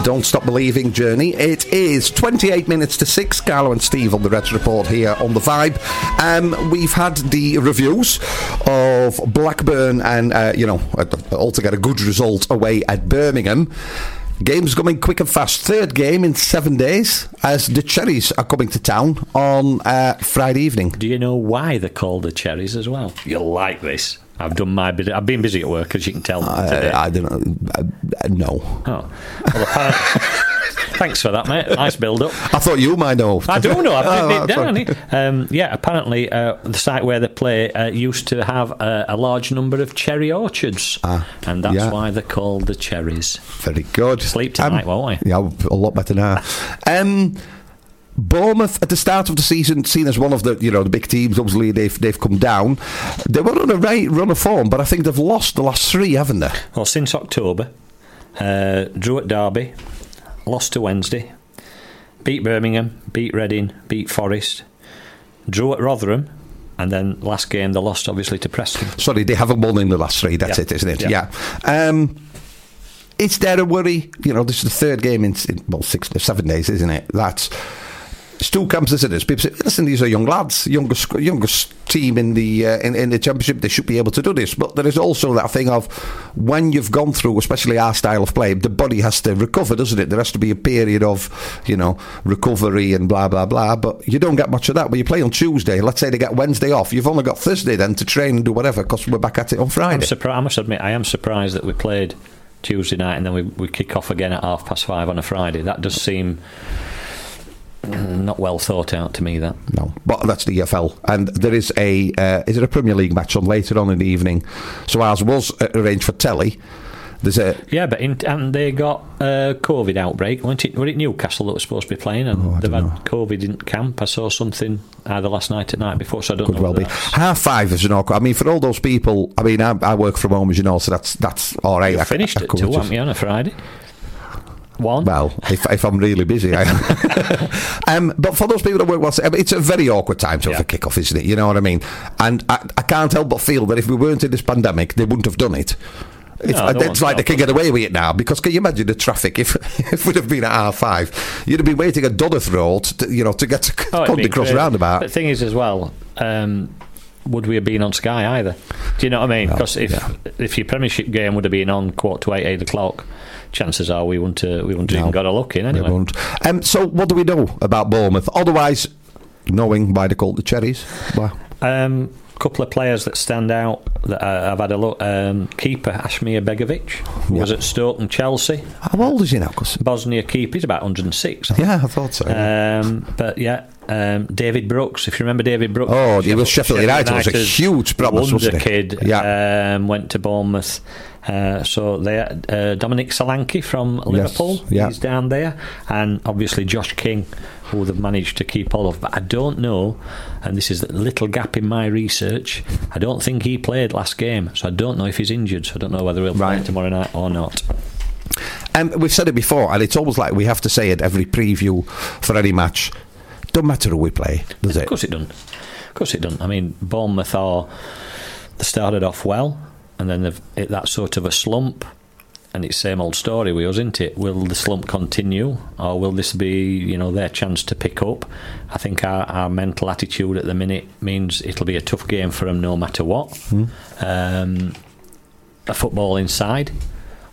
Don't Stop Believing journey. It is 28 minutes to 6. Carlo and Steve on the Reds Report here on The Vibe. Um, we've had the reviews of Blackburn and, uh, you know, altogether a good result away at Birmingham. Game's coming quick and fast. Third game in seven days as the Cherries are coming to town on uh, Friday evening. Do you know why they're called the cherries as well? You'll like this. I've done my bit. I've been busy at work, as you can tell. today. I, I don't know. Uh, no. Oh, well. Thanks for that, mate. Nice build up. I thought you might know. I don't know. I've Oh, written it down. Um, yeah, apparently uh, the site where they play uh, used to have uh, a large number of cherry orchards, and that's yeah. why they're called the cherries. Very good. Sleep tonight, Um, won't we? Yeah, a lot better now. Um, Bournemouth at the start of the season, seen as one of the you know the big teams. Obviously, they've they've come down. They were on a right run of form, but I think they've lost the last three, haven't they? Well, since October, uh, drew at Derby, lost to Wednesday, beat Birmingham, beat Reading, beat Forest, drew at Rotherham, and then last game they lost obviously to Preston. Sorry, they haven't won in the last three. That's Yeah. it, isn't it? Yeah. Yeah. Um, is there a worry? You know, this is the third game in, in well six seven days, isn't it? That's two camps, isn't it? People say, listen, these are young lads, youngest youngest team in the uh, in, in the championship. They should be able to do this. But there is also that thing of when you've gone through, especially our style of play, the body has to recover, doesn't it? There has to be a period of you know recovery and blah blah blah. But you don't get much of that. When you play on Tuesday, let's say they get Wednesday off, you've only got Thursday then to train and do whatever because we're back at it on Friday. surprised. I must admit, I am surprised that we played Tuesday night and then we, we kick off again at half past five on a Friday. That does seem not well thought out to me. That No, but that's the EFL, and there is a uh, is it a Premier League match on later on in the evening? So ours was uh, arranged for telly. There's a yeah, but in, and they got a COVID outbreak. Wasn't it, were it Newcastle that was supposed to be playing, and Oh, I they've don't had COVID in camp? I saw something either last night or night before, so I don't could know. well be that's- half five is an awkward. I mean, for all those people, I mean, I, I work from home as you know, so that's that's all right. You I- finished I at could two, just- haven't you, on a Friday? One. Well, if, if I'm really busy, I am. um, but for those people that work well, it's a very awkward time to have a kick off, isn't it? You know what I mean? And I, I can't help but feel that if we weren't in this pandemic, they wouldn't have done it. It's, No, it's like they can get away with it now because can you imagine the traffic if if we'd have been at R five, you'd have been waiting at Dodworth Road, to, you know, to get to Oh, Cross roundabout. The thing is, as well, um, would we have been on Sky either? Do you know what I mean? Because if yeah. if your Premiership game would have been on quarter to eight, eight o'clock, chances are we wouldn't uh, we wouldn't No. even got a look in anyway. won't. Um, so, what do we know about Bournemouth? Otherwise, knowing why they called the Cherries. Well, Um, couple of players that stand out that I've had a look. Um, keeper Asmir Begovic who was at Stoke and Chelsea. how old is he now? 'Cause- Bosnia keeper, he's about 106. I yeah, I thought so. Um, but yeah, um, David Brooks. If you remember David Brooks, Oh, he was Sheffield United, was a huge promise, wonder kid. Yeah. um, went to Bournemouth. Uh, so they uh, Dominic Solanke from Liverpool. yeah. He's down there, and obviously Josh King, who they've managed to keep all of. But I don't know, and this is a little gap in my research. I don't think he played last game, so I don't know if he's injured. So I don't know whether he'll play Right. tomorrow night or not. Um, we've said it before, and it's almost like we have to say it every preview for any match. Don't matter who we play, does Of it? Of course it doesn't. Of course it doesn't. I mean, Bournemouth are they started off well, and then they've hit that sort of a slump, and it's same old story with us, isn't it? Will the slump continue, or will this be you know their chance to pick up? I think our, our mental attitude at the minute means it'll be a tough game for them no matter what. Um, a football inside.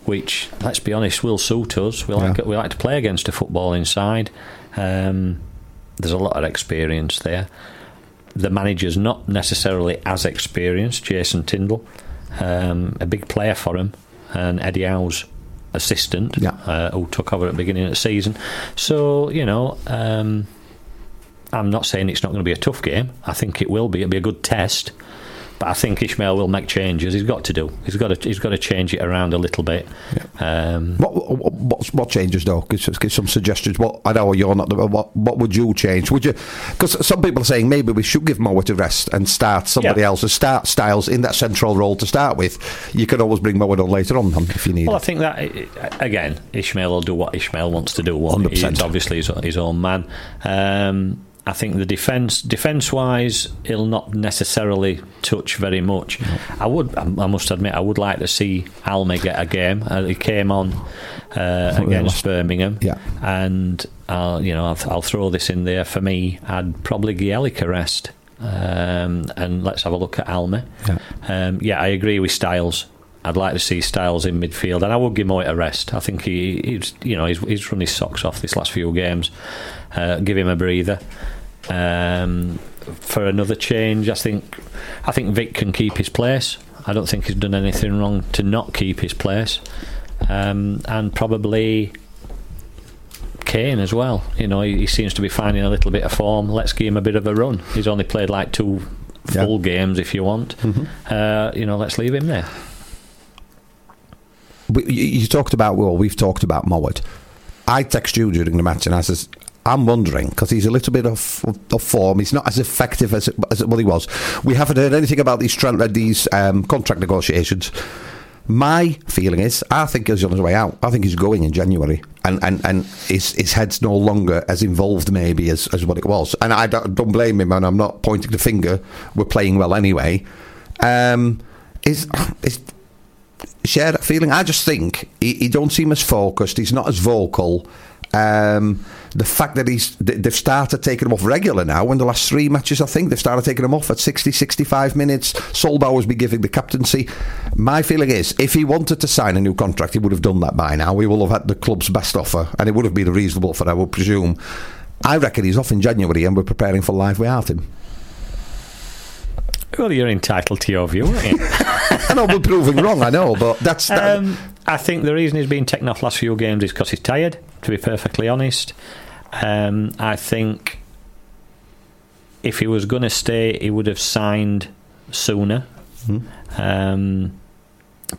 Which, let's be honest, will suit us. We like Yeah. we like to play against a football inside. Um, there's a lot of experience there. The manager's not necessarily as experienced, Jason Tindall, um, a big player for him, and Eddie Howe's assistant, Yeah. uh, who took over at the beginning of the season. So, you know, um, I'm not saying it's not going to be a tough game. I think it will be. It'll be a good test. But I think Ismaël will make changes. He's got to do. He's got to. He's got to change it around a little bit. Um, What, what, what, what changes though? Give, give some suggestions. What I know you're not. the- What what would you change? Would you? Because some people are saying maybe we should give Mowatt to rest and start somebody Yeah. else start Styles in that central role to start with. You can always bring Mowatt on later on if you need. Well, I think that again, Ismaël will do what Ismaël wants to do. won't 100%. He's obviously his, his own man. Um, I think the defence, defence wise, it'll not necessarily touch very much. I would, I must admit, I would like to see Halme get a game. Uh, he came on uh, against. Birmingham, Yeah. and I'll, you know, I'll, I'll throw this in there. For me, I'd probably Gielica rest, um, and let's have a look at Halme. Yeah. Um, yeah, I agree with Styles. I'd like to see Styles in midfield, and I would give Mowatt a rest. I think he, he's, you know, he's, he's run his socks off this last few games. Uh, give him a breather. Um, for another change, I think, I think Vic can keep his place. I don't think he's done anything wrong to not keep his place, um, and probably Kane as well. You know, he, he seems to be finding a little bit of form. Let's give him a bit of a run. He's only played like two Yeah. full games, if you want. Uh, you know, let's leave him there. We, you, you talked about well, we've talked about Mowatt. I text you during the match and I says. I'm wondering because he's a little bit of, of form. He's not as effective as as what he was. We haven't heard anything about these these um, contract negotiations. My feeling is, I think he's on his way out. I think he's going in January, and and, and his his head's no longer as involved maybe as, as what it was. And I don't, don't blame him, and I'm not pointing the finger. We're playing well anyway. Um, is is share that feeling. I just think he, he don't seem as focused. He's not as vocal. Um, the fact that he's they've started taking him off regular now in the last three matches, I think they've started taking him off at 60, 65 minutes. Sollbauer's been giving the captaincy. My feeling is, if he wanted to sign a new contract, he would have done that by now. We will have had the club's best offer, and it would have been a reasonable offer, I would presume. I reckon he's off in January, and we're preparing for life without him. Well, you're entitled to your view, aren't you? I know we're proving wrong, I know, but that's that, Um, I think the reason he's been taken off last few games is because he's tired. To be perfectly honest, um, I think if he was going to stay, he would have signed sooner. Um,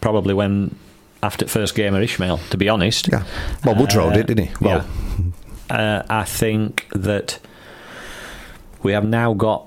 probably when after first game of Ismaël. To be honest, Yeah. Well, Woodrow Uh, did, didn't he? Well, yeah. Uh, I think that we have now got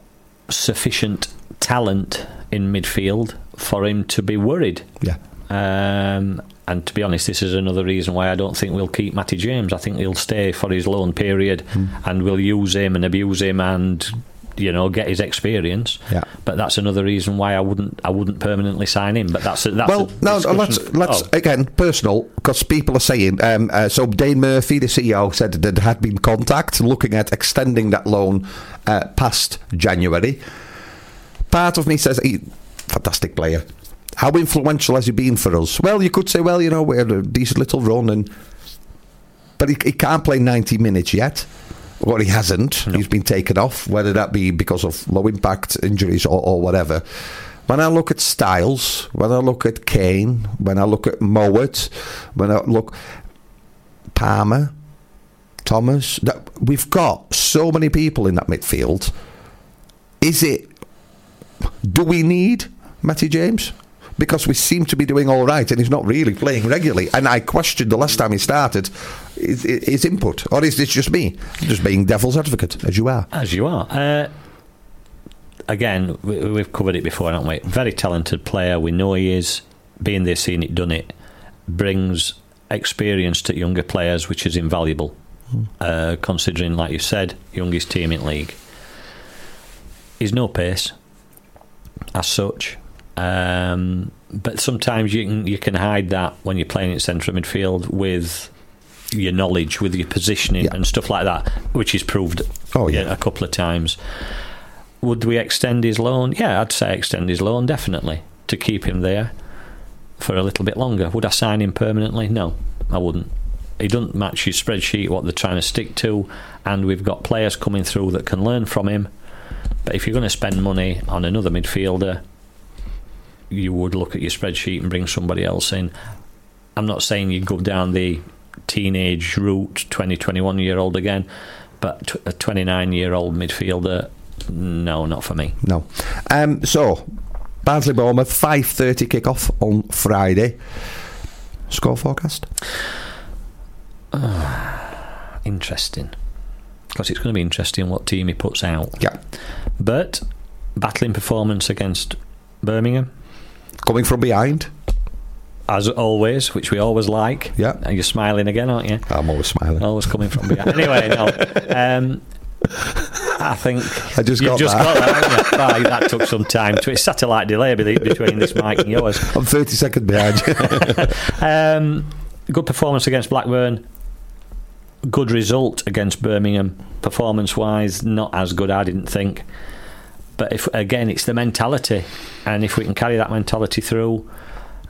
sufficient talent in midfield for him to be worried. yeah. Um, and to be honest, this is another reason why I don't think we'll keep Matty James. I think he'll stay for his loan period, Hmm. and we'll use him and abuse him, and you know get his experience. Yeah. But that's another reason why I wouldn't I wouldn't permanently sign him. But that's a, that's well, no, let's let's oh. again personal because people are saying. Um, uh, so Dane Murphy, the CEO, said that there had been contact looking at extending that loan uh, past January. Part of me says, he, fantastic player. How influential has he been for us? Well, you could say, well, you know, we had a decent little run, and but he, he can't play ninety minutes yet. Well, he hasn't. He's been taken off, whether that be because of low impact injuries or, or whatever. When I look at Styles, when I look at Kane, when I look at Mowatt, when I look Palmer, Thomas, that we've got so many people in that midfield. Is it? Do we need Matty James? Because we seem to be doing all right, and he's not really playing regularly. And I questioned the last time he started his, his input, or is this just me, just being devil's advocate as you are? As you are. Uh, again, we, we've covered it before, haven't we? Very talented player. We know he is. Being there, seen it, done it, brings experience to younger players, which is invaluable. Uh, considering, like you said, youngest team in league. He's no pace, as such. Um, but sometimes you can you can hide that when you're playing in central midfield with your knowledge, with your positioning Yeah. and stuff like that, which is proved Oh, yeah. a couple of times. Would we extend his loan? Yeah, I'd say extend his loan definitely to keep him there for a little bit longer. Would I sign him permanently? No, I wouldn't. He doesn't match your spreadsheet what they're trying to stick to, and we've got players coming through that can learn from him. But if you're going to spend money on another midfielder, you would look at your spreadsheet and bring somebody else in. I'm not saying you go down the teenage route, 20, 21 year old again, but a 29 year old midfielder, no, not for me. No. Um, so, Barnsley Bournemouth, 5.30 kick-off on Friday. Score forecast? Interesting. Because it's going to be interesting what team he puts out. Yeah. But, battling performance against Birmingham, Coming from behind? as always, which we always like. Yeah. And you're smiling again, aren't you? I'm always smiling. Always coming from behind. anyway, no. Um, I think I just got just that. got that. haven't you? Aye, that took some time. To, it's satellite delay between this mic and yours. I'm 30 seconds behind you. Um, good performance against Blackburn. Good result against Birmingham. Performance wise, not as good, I didn't think. But if again, it's the mentality, and if we can carry that mentality through,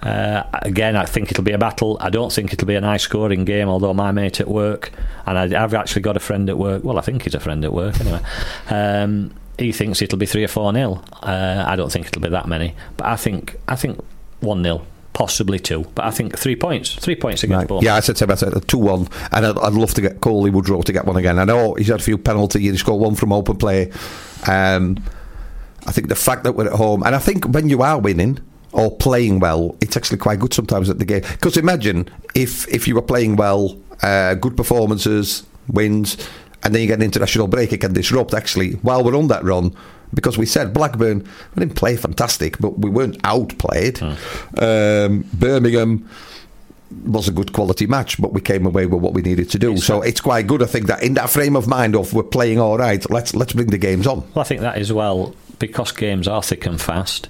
uh, again, I think it'll be a battle. I don't think it'll be a nice scoring game. Although my mate at work, and I, I've actually got a friend at work. Well, I think he's a friend at work anyway. Um, he thinks it'll be three or four nil. Uh, I don't think it'll be that many, but I think I think one nil, possibly two. But I think three points, three points against Right. both. Yeah, I said to him, I said 2 1, and I'd, I'd love to get Cauley Woodrow to get one again. I know he's had a few penalties, he scored one from open play. Um, I think the fact that we're at home, and I think when you are winning or playing well, it's actually quite good sometimes at the game. Because imagine if, if you were playing well, uh, good performances, wins, and then you get an international break, it can disrupt actually while we're on that run. Because we said Blackburn, we didn't play fantastic, but we weren't outplayed. Um, Birmingham was a good quality match, but we came away with what we needed to do. So it's quite good, I think, that in that frame of mind of we're playing all right, let's let's bring the games on. Well, I think that as well, because games are thick and fast.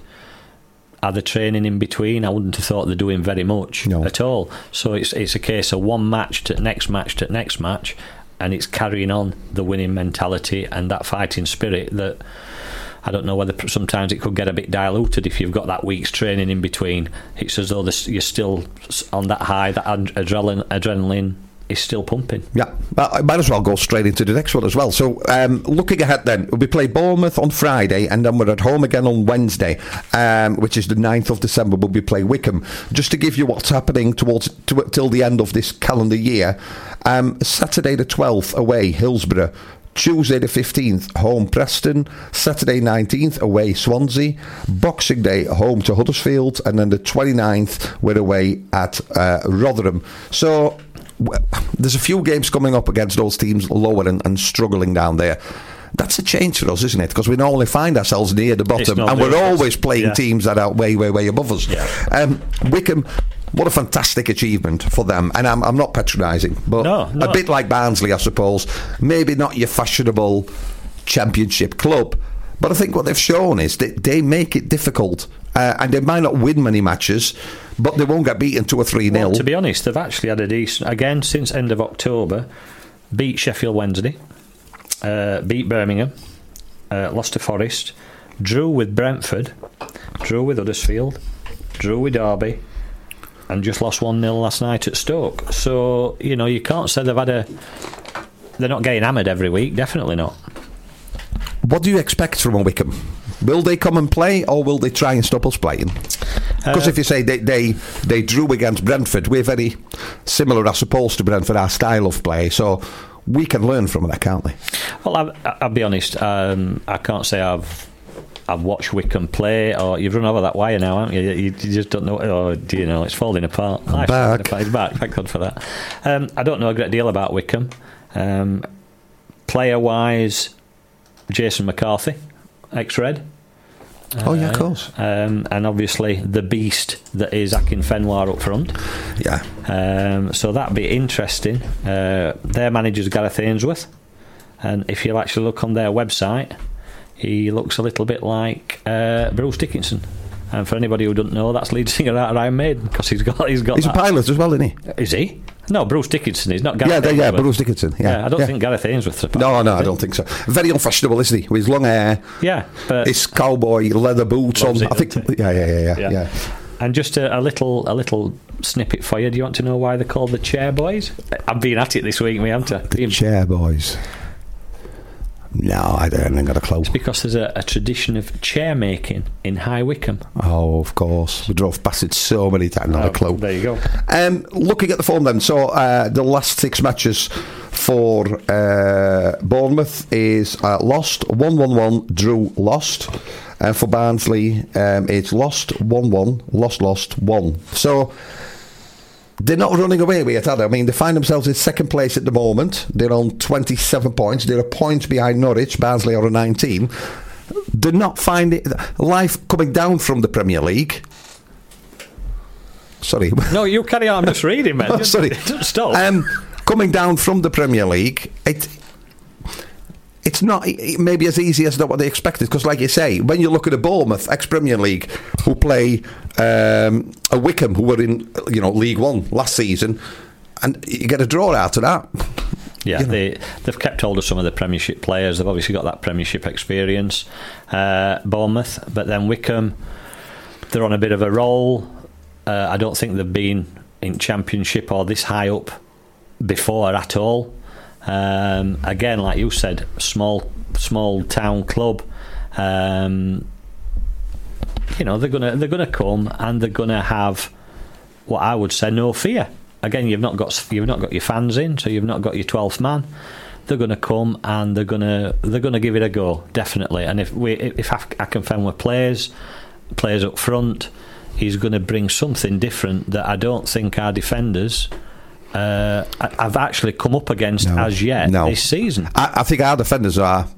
Are the training in between? I wouldn't have thought they're doing very much at all. So it's it's a case of one match to next match to next match, and it's carrying on the winning mentality and that fighting spirit that. I don't know whether sometimes it could get a bit diluted if you've got that week's training in between. It's as though you're still on that high, that ad- adrenaline, adrenaline is still pumping. Yeah, I might as well go straight into the next one as well. So, um, looking ahead then, we play Bournemouth on Friday and then we're at home again on Wednesday, um, which is the 9th of December. We'll be playing Wycombe. Just to give you what's happening towards to, till the end of this calendar year, um, Saturday the 12th away, Hillsborough. Tuesday the 15th, home Preston. Saturday 19th, away Swansea. Boxing Day, home to Huddersfield. And then the 29th, we're away at uh, Rotherham. So there's a few games coming up against those teams lower and, and struggling down there. That's a change for us, isn't it? Because we normally find ourselves near the bottom, and we're always playing Yeah. teams that are way, way, way above us. Um, Wycombe, what a fantastic achievement for them. And I'm, I'm not patronising, but No, no. a bit like Barnsley, I suppose. Maybe not your fashionable championship club, but I think what they've shown is that they make it difficult. Uh, and they might not win many matches, but they won't get beaten two or three nil. Well, to be honest, they've actually had a decent again since end of October. Beat Sheffield Wednesday, uh, beat Birmingham, uh, lost to Forest, drew with Brentford, drew with Huddersfield, drew with Derby, and just lost one 0 last night at Stoke. So you know you can't say they've had a. They're not getting hammered every week. Definitely not. What do you expect from a Wycombe? Will they come and play, or will they try and stop us playing? Because Uh, if you say they, they they drew against Brentford, we're very similar, I suppose, to Brentford, our style of play. So we can learn from that, can't we? Well, I'll, I'll be honest. Um, I can't say I've I've watched Wycombe play, or you've run over that wire now, haven't you? You, you just don't know. Or do you know it's falling apart? Falling back. apart. It's back. Thank God for that. Um, I don't know a great deal about Wycombe. Um, player wise, Jason McCarthy, ex Red. Oh, yeah, of course. Um, and obviously the beast that is Akinfenwa up front. Yeah. Um, so that'd be interesting. Uh, their manager's Gareth Ainsworth, and if you'll actually look on their website, he looks a little bit like uh, Bruce Dickinson. And for anybody who doesn't know, that's lead singer out of Iron Maiden because he's got he's got. He's a pilot as well, isn't he? Is he? No, Bruce Dickinson. He's not Gareth. yeah, they- yeah, Ainsworth. Bruce Dickinson. Yeah, I don't yeah. think Gareth Ainsworth's a pilot. No, no, I don't think so. Very unfashionable, isn't he? With his long hair, Yeah, but his cowboy leather boots on. it, I think. Yeah, yeah, yeah, yeah, yeah. And just a, a little a little snippet for you. Do you want to know why they're called the Chair Boys? I've been at it this week, me, haven't I? The chair boys. No, I haven't got a clue. It's Because there's a, a tradition of chair making in High Wycombe. Oh, of course. We drove past it so many times. Not a Oh, clue. there you go. Um, looking at the form then, so uh, the last six matches for uh, Bournemouth is uh, lost, 1 1 1, drew, lost. And for Barnsley, um, it's lost, 1 1, lost, lost, 1. So they're not running away with it, are they? I mean, they find themselves in second place at the moment. They're on 27 points. They're a point behind Norwich. Barnsley are on 19. They're not finding life coming down from the Premier League. Sorry. No, you carry on. I'm just reading, man. Oh, sorry. Stop. Um, coming down from the Premier League, it it's not maybe as easy as not what they expected. Because, like you say, when you look at a Bournemouth, ex Premier League, who play um, a Wycombe, who were in you know League One last season, and you get a draw out of that. Yeah, they they've kept hold of some of the Premiership players. They've obviously got that Premiership experience. Uh, Bournemouth, but then Wycombe, they're on a bit of a roll. Uh, I don't think they've been in Championship or this high up before at all. Um, again, like you said, small small town club. Um, you know they're gonna they're gonna come and they're gonna have what I would say no fear. Again, you've not got you've not got your fans in, so you've not got your twelfth man. They're to come and they're to they're to give it a go definitely. And if we if with players players up front, he's to bring something different that I don't think our defenders. Uh, I've actually come up against as yet no. this season. I, I think our defenders are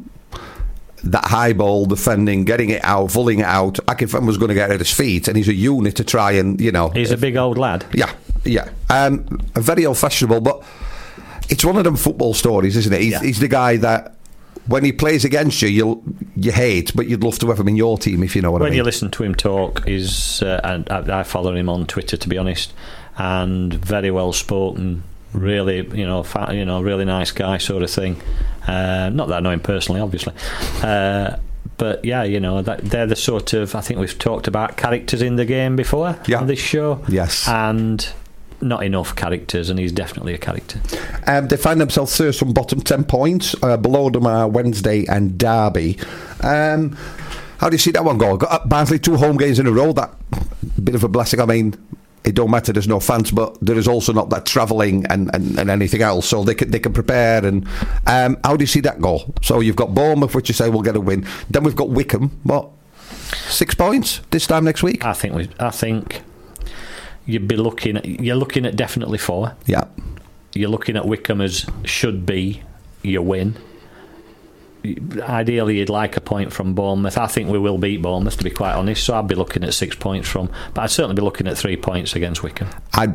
that high ball defending, getting it out, pulling it out. Akinfenwa was going to get at his feet, and he's a unit to try and you know. He's a big old lad. Yeah, yeah. Um, very old fashionable, but it's one of them football stories, isn't it? He's, he's the guy that when he plays against you, you you hate, but you'd love to have him in your team if you know what when I mean. When you listen to him talk, is uh, and I, I follow him on Twitter to be honest, and very well spoken. Really, you know, fa- you know, really nice guy, sort of thing. Uh, not that I know him personally, obviously, uh, but yeah, you know, that they're the sort of I think we've talked about characters in the game before Yeah. on this show. Yes. and not enough characters, and he's definitely a character. Um, they find themselves first from bottom 10 points. Uh, below them are Wednesday and Derby. Um, how do you see that one go? Got uh, Barnsley two home games in a row. That bit of a blessing. I mean, it don't matter. There's no fans, but there is also not that travelling and, and, and anything else. So they can they can prepare. And um, how do you see that go? So you've got Bournemouth, which you say will get a win. Then we've got Wycombe. What six points this time next week? I think we, I think you'd be looking at you're looking at definitely four. Yeah. You're looking at Wycombe as should be your win. Ideally, you'd like a point from Bournemouth. I think we will beat Bournemouth, to be quite honest. So I'd be looking at six points from, but I'd certainly be looking at three points against Wycombe. I,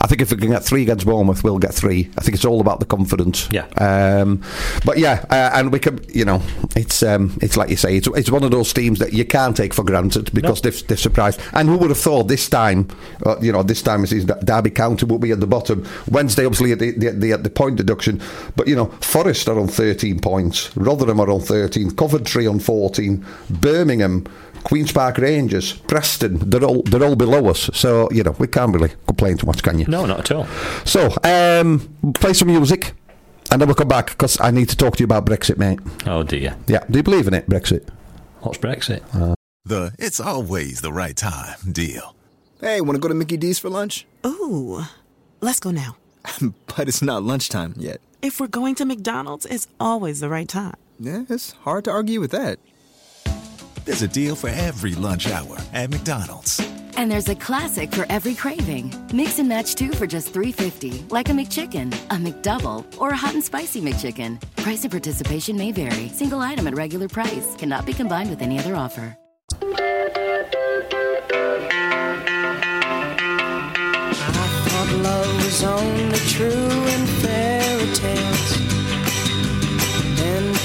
I think if we can get three against Bournemouth, we'll get three. I think it's all about the confidence. Yeah. Um, but yeah, uh, and we can, you know, it's um, it's like you say, it's, it's one of those teams that you can't take for granted because they've, they've surprised. And who would have thought this time, uh, you know, this time is Derby County will be at the bottom. Wednesday, obviously, at the, the, the, the point deduction. But, you know, Forest are on 13 points, Rotherham are on 13, Coventry on 14, Birmingham. Queens Park Rangers, Preston, they're all they're all below us. So you know we can't really complain too much, can you? No, not at all. So, um, play some music, and then we'll come back because I need to talk to you about Brexit, mate. Oh dear. Yeah, do you believe in it, Brexit? What's Brexit? The it's always the right time deal. Hey, want to go to Mickey D's for lunch? Ooh, let's go now. but it's not lunchtime yet. If we're going to McDonald's, it's always the right time. Yeah, it's hard to argue with that. There's a deal for every lunch hour at McDonald's. And there's a classic for every craving. Mix and match two for just $3.50, like a McChicken, a McDouble, or a hot and spicy McChicken. Price and participation may vary. Single item at regular price cannot be combined with any other offer. I thought love was only true in fairy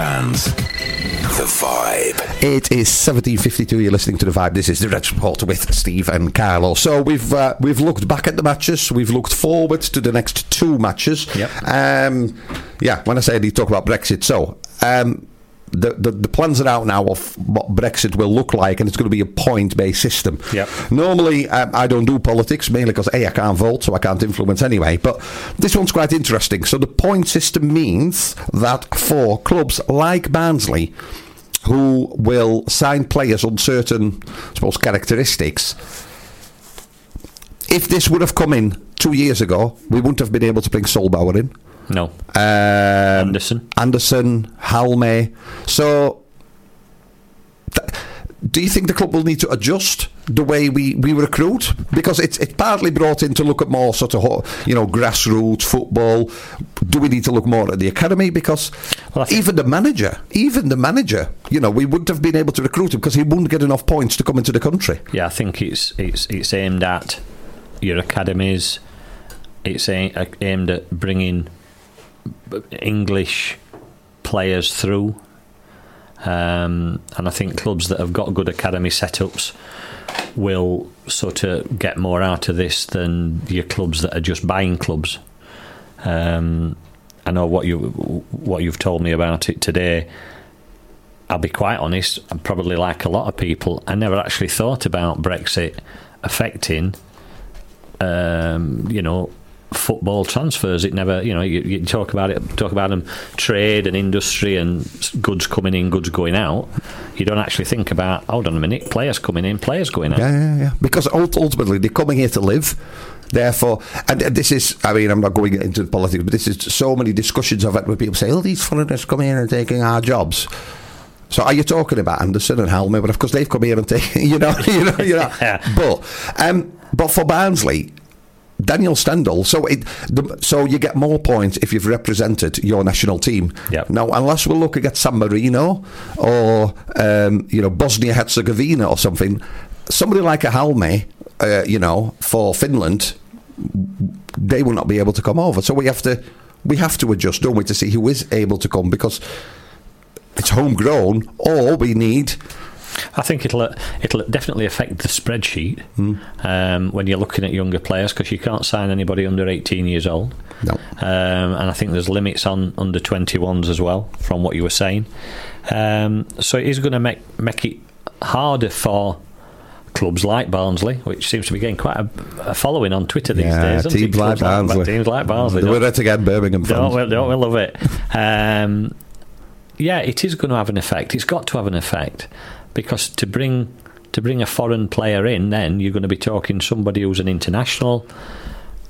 Fans. The Vibe. It is 1752. You're listening to the Vibe. This is the Red Report with Steve and Carlo. So we've uh, we've looked back at the matches. We've looked forward to the next two matches. Yep. Um, yeah. When I say you talk about Brexit, so. Um, the, the, the plans are out now of what Brexit will look like, and it's going to be a point based system. Yep. Normally, um, I don't do politics, mainly because A, I can't vote, so I can't influence anyway. But this one's quite interesting. So, the point system means that for clubs like Barnsley, who will sign players on certain, I suppose, characteristics, if this would have come in two years ago, we wouldn't have been able to bring Sollbauer in. No. Um, Andersen. Andersen, Halme. So, th- do you think the club will need to adjust the way we, we recruit? Because it's it's partly brought in to look at more sort of you know grassroots football. Do we need to look more at the academy? Because even the manager, even the manager, you know, we wouldn't have been able to recruit him because he wouldn't get enough points to come into the country. Yeah, I think it's it's it's aimed at your academies. It's aimed at bringing English players through, um, and I think clubs that have got good academy setups will sort of get more out of this than your clubs that are just buying clubs. Um, I know what you what you've told me about it today. I'll be quite honest. I'm probably like a lot of people. I never actually thought about Brexit affecting, um, you know, football transfers. It never, you know, you, you talk about it, talk about them, trade and industry and goods coming in, goods going out. You don't actually think about, hold on a minute, players coming in, players going out. Yeah, yeah, yeah. Because ultimately they're coming here to live. Therefore, and this is, I mean, I'm not going into the politics, but this is so many discussions I've had where people say, oh, these foreigners come here and taking our jobs. So are you talking about Andersen and Halme? But of course they've come here and taken, you know, you know, you know. But, um, but for Barnsley, Daniel Stendel. So it, the, so you get more points if you've represented your national team. Yep. Now, unless we're looking at San Marino or um, you know Bosnia Herzegovina or something, somebody like a Halme, uh, you know, for Finland, they will not be able to come over. So we have to we have to adjust, don't we, to see who is able to come because it's homegrown, or we need. I think it'll it'll definitely affect the spreadsheet um, when you're looking at younger players because you can't sign anybody under 18 years old. No. Um, and I think there's limits on under 21s as well, from what you were saying. Um, so it is going to make make it harder for clubs like Barnsley, which seems to be getting quite a, a following on Twitter these Yeah, days. teams like Barnsley. teams like Barnsley. Don't- were it again, Birmingham don't we, don't we love it? Um, yeah, it is going to have an effect. It's got to have an effect because to bring to bring a foreign player in, then you're going to be talking somebody who's an international,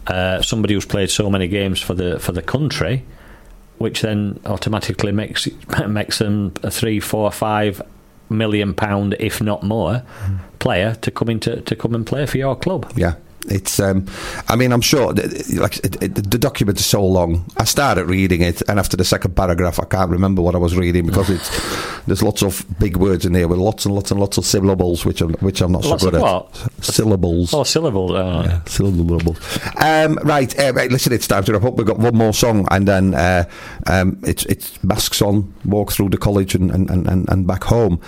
uh, somebody who's played so many games for the for the country, which then automatically makes makes them a three, four, five million pound, if not more, player to come into to come and play for your club. Yeah. It's. Um, I mean, I'm sure. that- Like it, it, the document is so long. I started reading it, and after the second paragraph, I can't remember what I was reading because it's there's lots of big words in there with lots and lots and lots of syllables, which I'm which I'm not Lots so good at. Syllables. Oh, syllables. Oh. Syllables. Um, right, uh, right. Listen, it's time to wrap up. We've got one more song, and then uh, um, it's it's masks on, walk through the college, and, and, and and back home.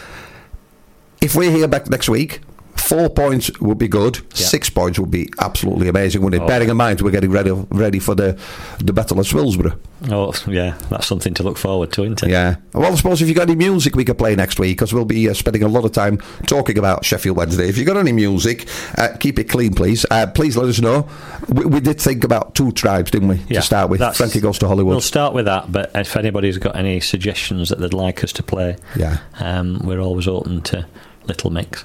If we're here back next week, four points would be good. Yeah. Six points would be absolutely amazing, wouldn't it? Oh. Bearing in mind we're getting ready ready for the the battle of Swillsborough. Oh, yeah, that's something to look forward to, isn't it? Yeah. Well, I suppose if you've got any music we could play next week, because we'll be uh, spending a lot of time talking about Sheffield Wednesday. If you've got any music, uh, keep it clean, please. Uh, please let us know. We, we did think about two tribes, didn't we, Yeah, to start with? that's- Frankie Goes to Hollywood. We'll start with that, but if anybody's got any suggestions that they'd like us to play, Yeah. um, we're always open to little mix.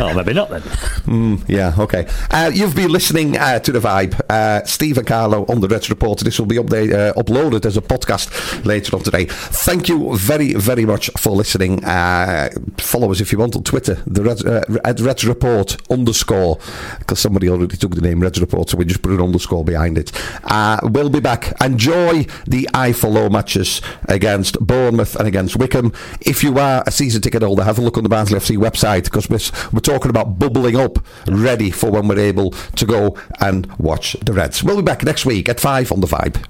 oh, maybe not then. Mm, yeah, okay. Uh, you've been listening uh, to The Vibe. Uh, Steve and Carlo on the Reds Report. This will be update, uh, uploaded as a podcast later on today. Thank you very, very much for listening. Uh, follow us if you want on Twitter, the Reds, uh, Reds Report underscore, because somebody already took the name Reds Report, so we just put an underscore behind it. We'll be back. Enjoy the iFollow matches against Bournemouth and against Wycombe. If you are a season ticket holder, have a look on the Barnsley FC website because we're, we're talking about bubbling up, ready for when we're able to go and watch the Reds. We'll be back next week at 5 on the Vibe.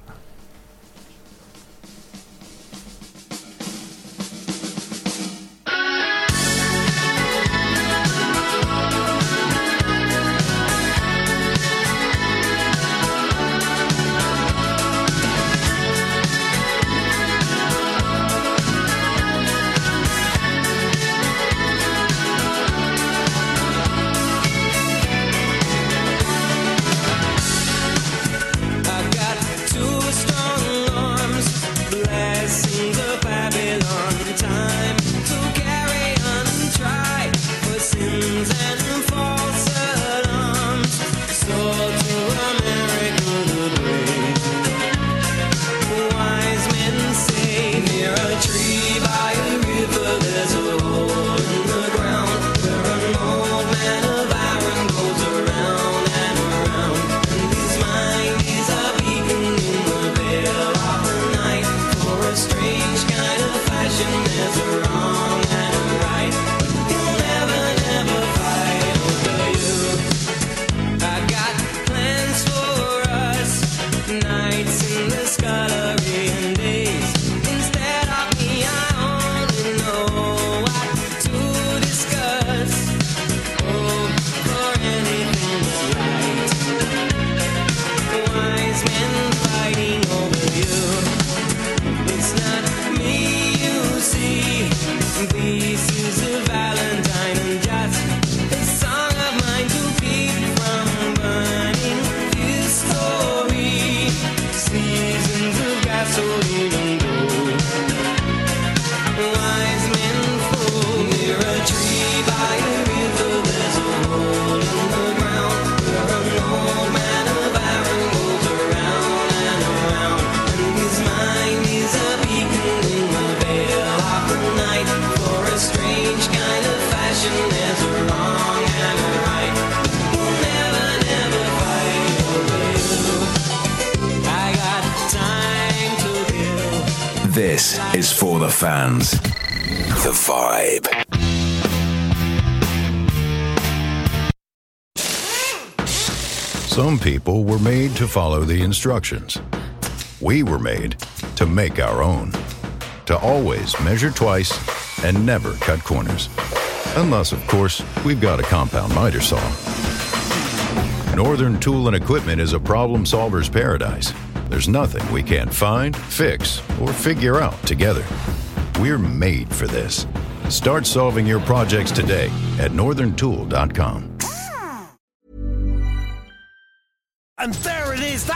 Is for the fans. The Vibe. Some people were made to follow the instructions. We were made to make our own. To always measure twice and never cut corners. Unless, of course, we've got a compound miter saw. Northern Tool and Equipment is a problem solver's paradise. There's nothing we can't find, fix, or figure out together. We're made for this. Start solving your projects today at northerntool.com. And there it is.